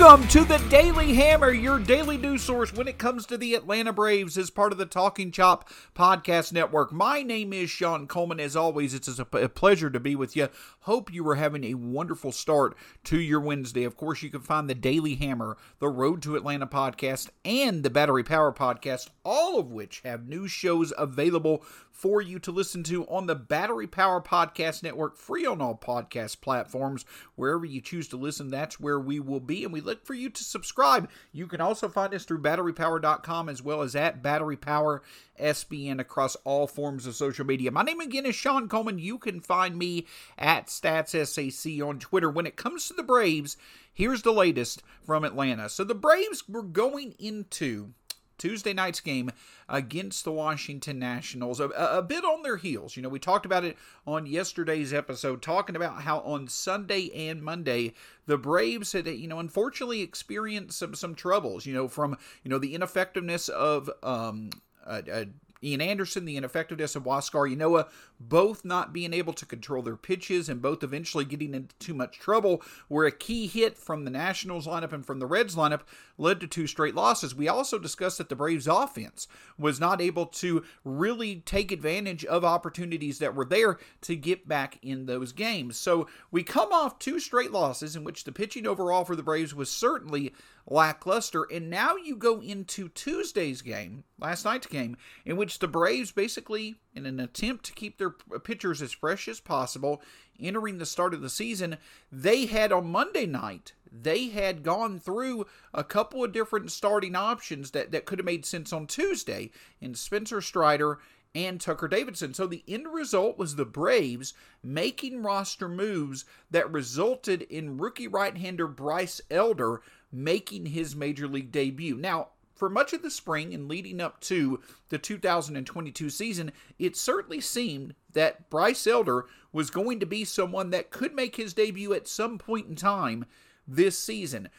Welcome to the Daily Hammer, your daily news source when it comes to the Atlanta Braves as part of the Talking Chop Podcast Network. My name is Sean Coleman. As always, it's a pleasure to be with you. Hope you are having a wonderful start to your Wednesday. Of course, you can find the Daily Hammer, the Road to Atlanta podcast, and the Battery Power podcast, all of which have new shows available for you to listen to on the Battery Power Podcast Network, free on all podcast platforms. Wherever you choose to listen, that's where we will be. And we look for you to subscribe. You can also find us through batterypower.com as well as at Battery Power SBN across all forms of social media. My name again is Sean Coleman. You can find me at StatsSAC on Twitter. When it comes to the Braves, here's the latest from Atlanta. So the Braves were going into Tuesday night's game against the Washington Nationals, a, a, bit on their heels. You know, we talked about it on yesterday's episode, talking about how on Sunday and Monday the Braves had, you know, unfortunately experienced some some troubles. You know, from you know the ineffectiveness of um, uh, uh, Ian Anderson, the ineffectiveness of Huascar Ynoa, both not being able to control their pitches and both eventually getting into too much trouble, where a key hit from the Nationals lineup and from the Reds lineup led to two straight losses. We also discussed that the Braves offense was not able to really take advantage of opportunities that were there to get back in those games. So we come off two straight losses in which the pitching overall for the Braves was certainly lackluster. And now you go into Tuesday's game, last night's game, in which the Braves basically, in an attempt to keep their pitchers as fresh as possible, entering the start of the season, they had on Monday night, they had gone through a couple of different starting options that, that could have made sense on Tuesday in Spencer Strider and Tucker Davidson. So the end result was the Braves making roster moves that resulted in rookie right hander Bryce Elder making his major league debut. Now, for much of the spring and leading up to the 2022 season, it certainly seemed that Bryce Elder was going to be someone that could make his debut at some point in time this season.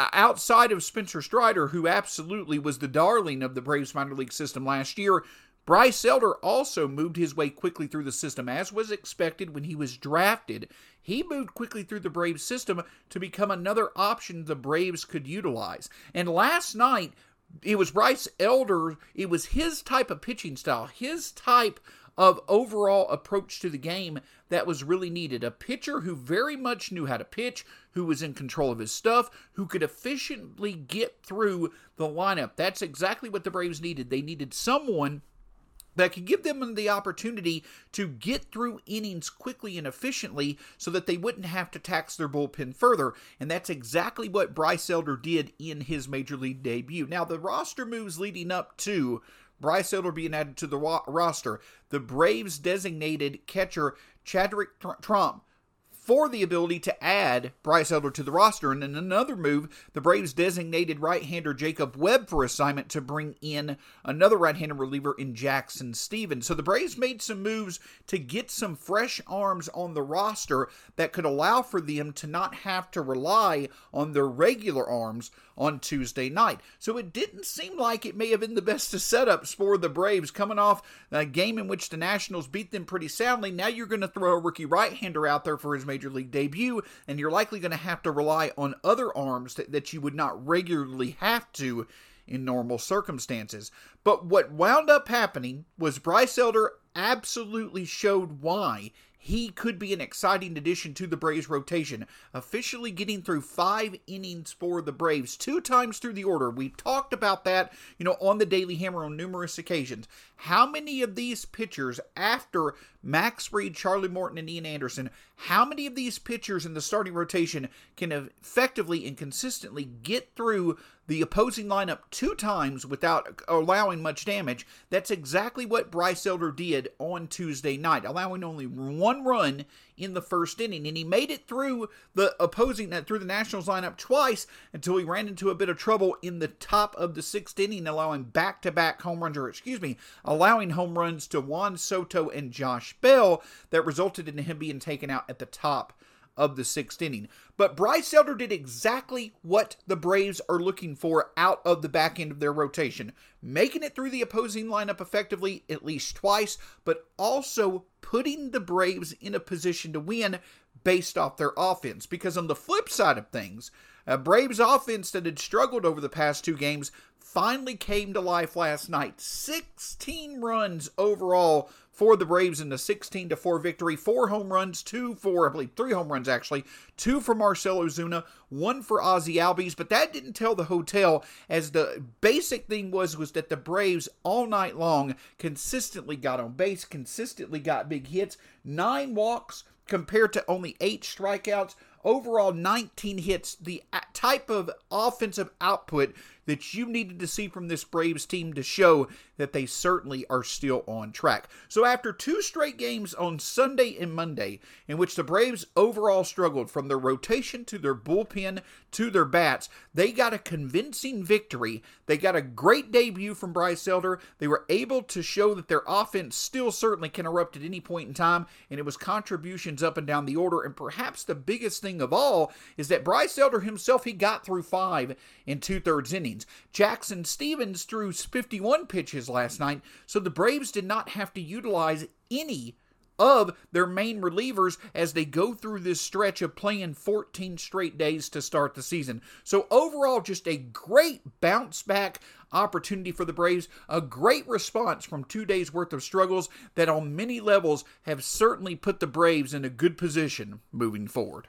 Outside of Spencer Strider, who absolutely was the darling of the Braves minor league system last year, Bryce Elder also moved his way quickly through the system, as was expected when he was drafted. He moved quickly through the Braves system to become another option the Braves could utilize. And last night, it was Bryce Elder, it was his type of pitching style, his type of overall approach to the game that was really needed. A pitcher who very much knew how to pitch, who was in control of his stuff, who could efficiently get through the lineup. That's exactly what the Braves needed. They needed someone that could give them the opportunity to get through innings quickly and efficiently so that they wouldn't have to tax their bullpen further. And that's exactly what Bryce Elder did in his major league debut. Now, the roster moves leading up to Bryce Elder being added to the roster, the Braves designated catcher Chadwick Tromp for the ability to add Bryce Elder to the roster. And in another move, the Braves designated right hander Jacob Webb for assignment to bring in another right handed reliever in Jackson Stephens. So the Braves made some moves to get some fresh arms on the roster that could allow for them to not have to rely on their regular arms on Tuesday night. So it didn't seem like it may have been the best of setups for the Braves coming off a game in which the Nationals beat them pretty soundly. Now you're going to throw a rookie right hander out there for his major league debut, and you're likely going to have to rely on other arms that, that you would not regularly have to in normal circumstances. But what wound up happening was Bryce Elder absolutely showed why he could be an exciting addition to the Braves rotation. Officially getting through five innings for the Braves, two times through the order. We've talked about that, you know, on the Daily Hammer on numerous occasions. How many of these pitchers, after Max Fried, Charlie Morton, and Ian Anderson, how many of these pitchers in the starting rotation can effectively and consistently get through the opposing lineup two times without allowing much damage. That's exactly what Bryce Elder did on Tuesday night, allowing only one run in the first inning, and he made it through the opposing uh, through the Nationals lineup twice until he ran into a bit of trouble in the top of the sixth inning, allowing back-to-back home runs, or excuse me, allowing home runs to Juan Soto and Josh Bell that resulted in him being taken out at the top of the sixth inning. But Bryce Elder did exactly what the Braves are looking for out of the back end of their rotation, making it through the opposing lineup effectively at least twice, but also putting the Braves in a position to win based off their offense. Because on the flip side of things, a Braves offense that had struggled over the past two games finally came to life last night. 16 runs overall for the Braves in the 16 to 4 victory. Four home runs, two for, I believe, three home runs actually, two for Marcell Ozuna, one for Ozzie Albies, but that didn't tell the hotel as the basic thing was was that the Braves all night long consistently got on base, consistently got big hits, nine walks compared to only eight strikeouts overall 19 hits, the type of offensive output that you needed to see from this Braves team to show that they certainly are still on track. So, after two straight games on Sunday and Monday, in which the Braves overall struggled from their rotation to their bullpen to their bats, they got a convincing victory. They got a great debut from Bryce Elder. They were able to show that their offense still certainly can erupt at any point in time, and it was contributions up and down the order. And perhaps the biggest thing of all is that Bryce Elder himself, he got through five in two thirds innings. Jackson Stephens threw 51 pitches last night, so the Braves did not have to utilize any of their main relievers as they go through this stretch of playing 14 straight days to start the season. So, overall, just a great bounce back opportunity for the Braves, a great response from two days worth of struggles that on many levels have certainly put the Braves in a good position moving forward.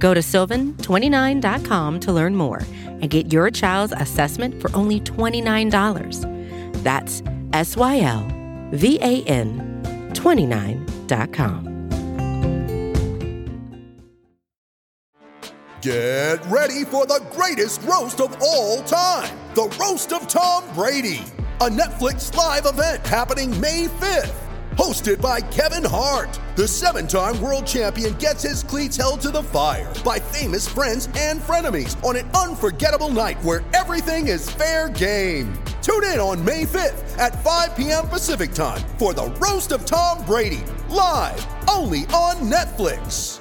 Go to sylvan29.com to learn more and get your child's assessment for only $29. That's S Y L V A N 29.com. Get ready for the greatest roast of all time the Roast of Tom Brady, a Netflix live event happening May 5th. Hosted by Kevin Hart, the seven time world champion gets his cleats held to the fire by famous friends and frenemies on an unforgettable night where everything is fair game. Tune in on May 5th at 5 p.m. Pacific time for the Roast of Tom Brady, live only on Netflix.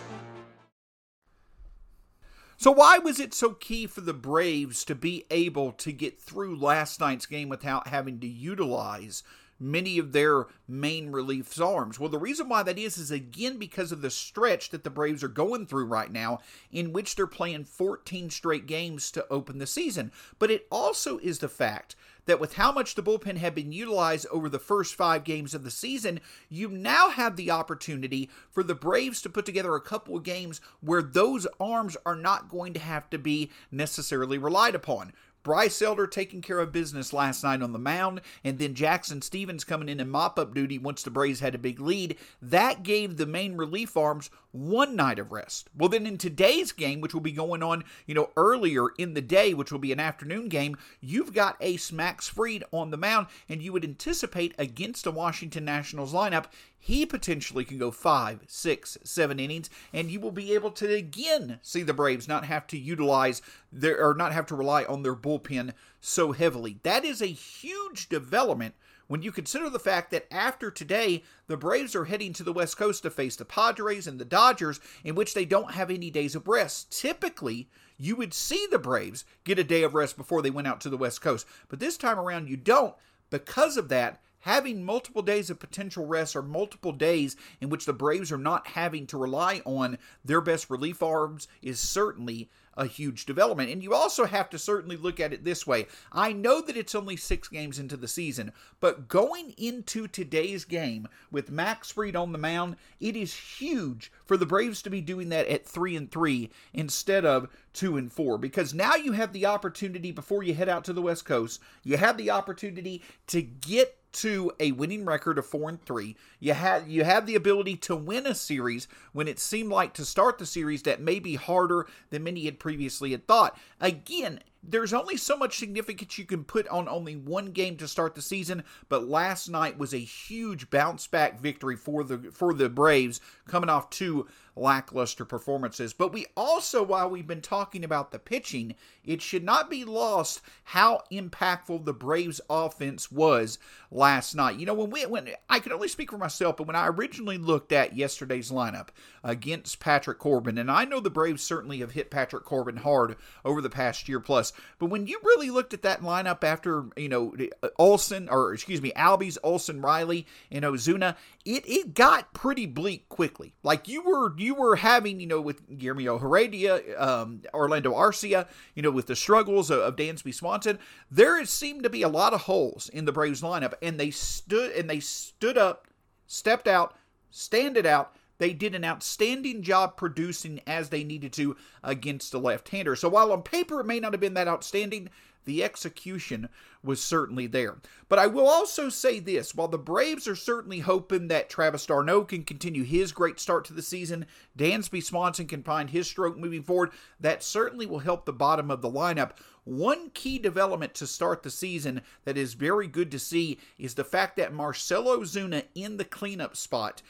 So, why was it so key for the Braves to be able to get through last night's game without having to utilize many of their main relief arms. Well, the reason why that is is again because of the stretch that the Braves are going through right now, in which they're playing 14 straight games to open the season. But it also is the fact that with how much the bullpen had been utilized over the first five games of the season, you now have the opportunity for the Braves to put together a couple of games where those arms are not going to have to be necessarily relied upon. Bryce Elder taking care of business last night on the mound, and then Jackson Stephens coming in and mop up duty once the Braves had a big lead. That gave the main relief arms one night of rest. Well, then in today's game, which will be going on, you know, earlier in the day, which will be an afternoon game, you've got Ace Max Fried on the mound, and you would anticipate against a Washington Nationals lineup, he potentially can go five, six, seven innings, and you will be able to again see the Braves not have to utilize their or not have to rely on their bullpen so heavily. That is a huge development when you consider the fact that after today, the Braves are heading to the West Coast to face the Padres and the Dodgers, in which they don't have any days of rest. Typically, you would see the Braves get a day of rest before they went out to the West Coast, but this time around you don't. Because of that, having multiple days of potential rest or multiple days in which the Braves are not having to rely on their best relief arms is certainly a huge development. And you also have to certainly look at it this way. I know that it's only six games into the season, but going into today's game with Max Fried on the mound, it is huge for the Braves to be doing that at three and three instead of two and four. Because now you have the opportunity before you head out to the West Coast, you have the opportunity to get to a winning record of four and three. You had you had the ability to win a series when it seemed like to start the series that may be harder than many had previously had thought. Again, there's only so much significance you can put on only one game to start the season, but last night was a huge bounce back victory for the for the Braves coming off two lackluster performances. But we also, while we've been talking about the pitching, it should not be lost how impactful the Braves offense was last night. You know, when we when I can only speak for myself, but when I originally looked at yesterday's lineup against Patrick Corbin, and I know the Braves certainly have hit Patrick Corbin hard over the past year plus, but when you really looked at that lineup after, you know, Olson or excuse me, Albies, Olson, Riley, and Ozuna, it it got pretty bleak quickly. Like you were you were having, you know, with Guillermo Heredia, um, Orlando Arcia, you know, with the struggles of, of Dansby Swanson, there seemed to be a lot of holes in the Braves lineup, and they stood and they stood up, stepped out, standed out. They did an outstanding job producing as they needed to against the left-hander. So while on paper it may not have been that outstanding, the execution was certainly there. But I will also say this while the Braves are certainly hoping that Travis d'Arnaud can continue his great start to the season, Dansby Swanson can find his stroke moving forward, that certainly will help the bottom of the lineup. One key development to start the season that is very good to see is the fact that Marcell Ozuna in the cleanup spot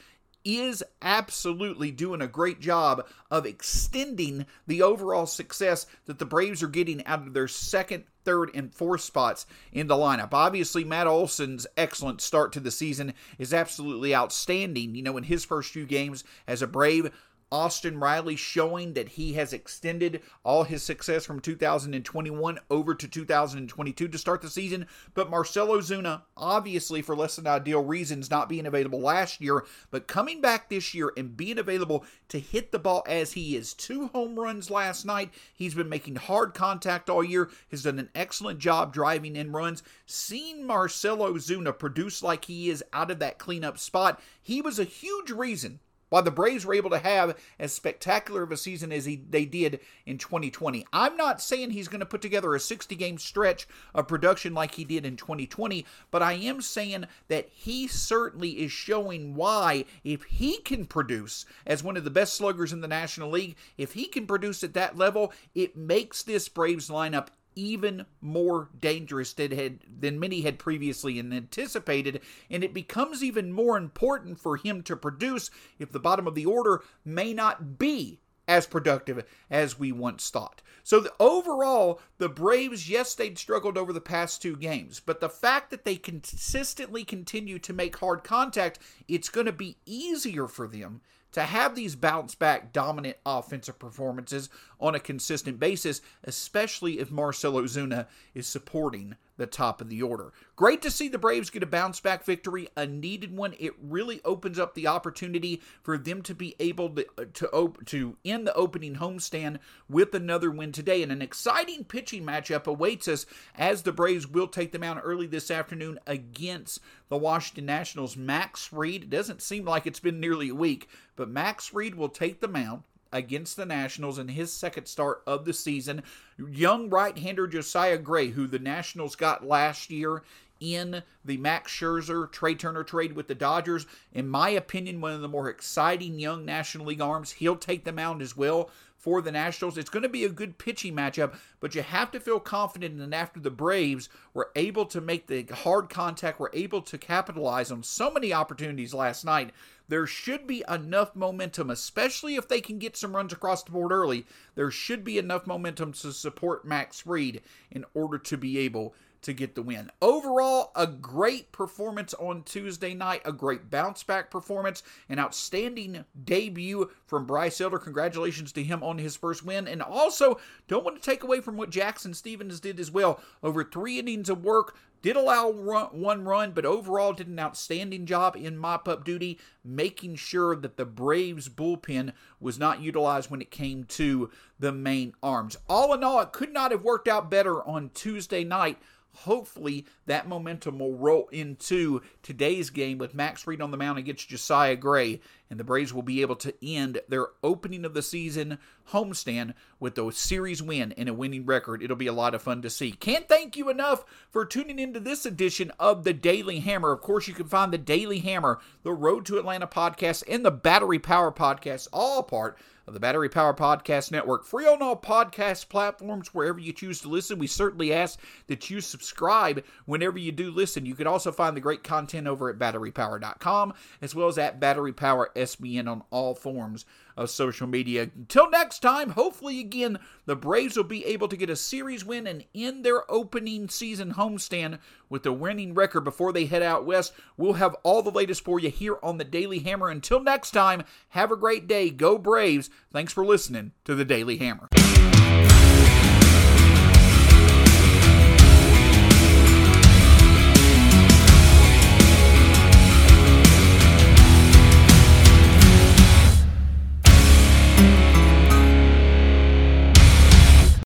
is absolutely doing a great job of extending the overall success that the Braves are getting out of their second, third, and fourth spots in the lineup. Obviously, Matt Olson's excellent start to the season is absolutely outstanding. You know, in his first few games as a Brave, Austin Riley showing that he has extended all his success from 2021 over to 2022 to start the season. But Marcell Ozuna, obviously for less than ideal reasons, not being available last year, but coming back this year and being available to hit the ball as he is. Two home runs last night. He's been making hard contact all year, has done an excellent job driving in runs. Seeing Marcell Ozuna produce like he is out of that cleanup spot, he was a huge reason while the Braves were able to have as spectacular of a season as he, they did in 2020. I'm not saying he's going to put together a 60 game stretch of production like he did in 2020, but I am saying that he certainly is showing why, if he can produce as one of the best sluggers in the National League, if he can produce at that level, it makes this Braves lineup even more dangerous than, had, than many had previously anticipated, and it becomes even more important for him to produce if the bottom of the order may not be as productive as we once thought. So the, overall, the Braves, yes, they'd struggled over the past two games, but the fact that they consistently continue to make hard contact, it's going to be easier for them to have these bounce back dominant offensive performances on a consistent basis, especially if Marcell Ozuna is supporting the top of the order. Great to see the Braves get a bounce back victory, a needed one. It really opens up the opportunity for them to be able to uh, to, op- to end the opening homestand with another win today. And an exciting pitching matchup awaits us as the Braves will take them out early this afternoon against the Washington Nationals. Max Fried, it doesn't seem like it's been nearly a week, but Max Fried will take them out against the Nationals in his second start of the season. Young right hander Josiah Gray, who the Nationals got last year in the Max Scherzer Trea Turner trade with the Dodgers. In my opinion, one of the more exciting young National League arms. He'll take the mound as well for the Nationals. It's going to be a good pitching matchup, but you have to feel confident that after the Braves were able to make the hard contact, were able to capitalize on so many opportunities last night, there should be enough momentum, especially if they can get some runs across the board early. There should be enough momentum to support Max Fried in order to be able to get the win. Overall, a great performance on Tuesday night, a great bounce back performance, an outstanding debut from Bryce Elder. Congratulations to him on his first win. And also, don't want to take away from what Jackson Stephens did as well. Over three innings of work, did allow run, one run, but overall did an outstanding job in mop up duty, making sure that the Braves bullpen was not utilized when it came to the main arms. All in all, it could not have worked out better on Tuesday night hopefully that momentum will roll into today's game with Max Fried on the mound against Josiah Gray, and the Braves will be able to end their opening of the season homestand with a series win and a winning record. It'll be a lot of fun to see. Can't thank you enough for tuning into this edition of the Daily Hammer. Of course, you can find the Daily Hammer, the Road to Atlanta podcast, and the Battery Power podcast, all part of the Battery Power Podcast Network. Free on all podcast platforms wherever you choose to listen. We certainly ask that you subscribe whenever you do listen. You can also find the great content over at batterypower.com as well as at Battery Power SBN on all forms of social media. Until next time, hopefully, again, the Braves will be able to get a series win and end their opening season homestand with a winning record before they head out west. We'll have all the latest for you here on the Daily Hammer. Until next time, have a great day. Go Braves. Thanks for listening to the Daily Hammer.